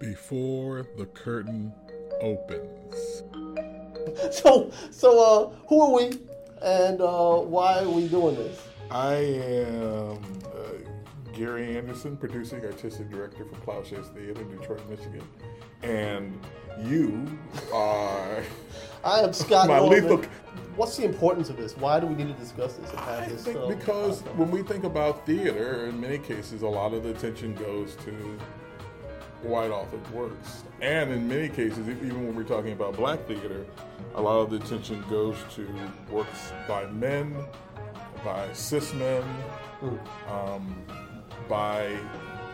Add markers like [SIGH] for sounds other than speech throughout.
before the curtain opens. So, so uh, who are we, and uh, why are we doing this? I am uh, Gary Anderson, producing artistic director for Plowshares Theater in Detroit, Michigan, and you are. I am Scott [LAUGHS] My Norman. lethal- What's the importance of this? Why do we need to discuss this and have I this? think uh, because podcast? when we think about theater, in many cases, a lot of the attention goes to white authored works. And in many cases, even when we're talking about black theater, a lot of the attention goes to works by men, by cis men, um, by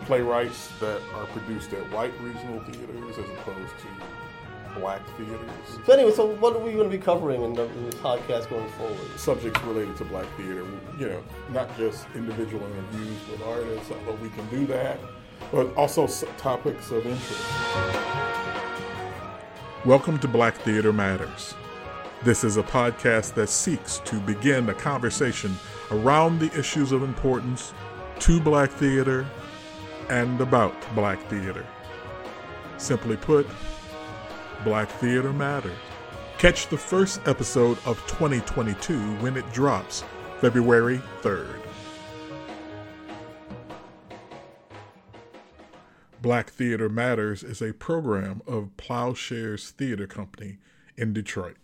playwrights that are produced at white regional theaters as opposed to black theaters. So anyway, so what are we going to be covering in the, in the podcast going forward? subjects related to black theater, you know, not just individual interviews with artists, but we can do that, but also topics of interest. Welcome to Black Theater Matters. This is a podcast that seeks to begin a conversation around the issues of importance to black theater and about black theater. Simply put, Black Theater Matters. Catch the first episode of 2022 when it drops February 3rd. Black Theater Matters is a program of Plowshares Theater Company in Detroit.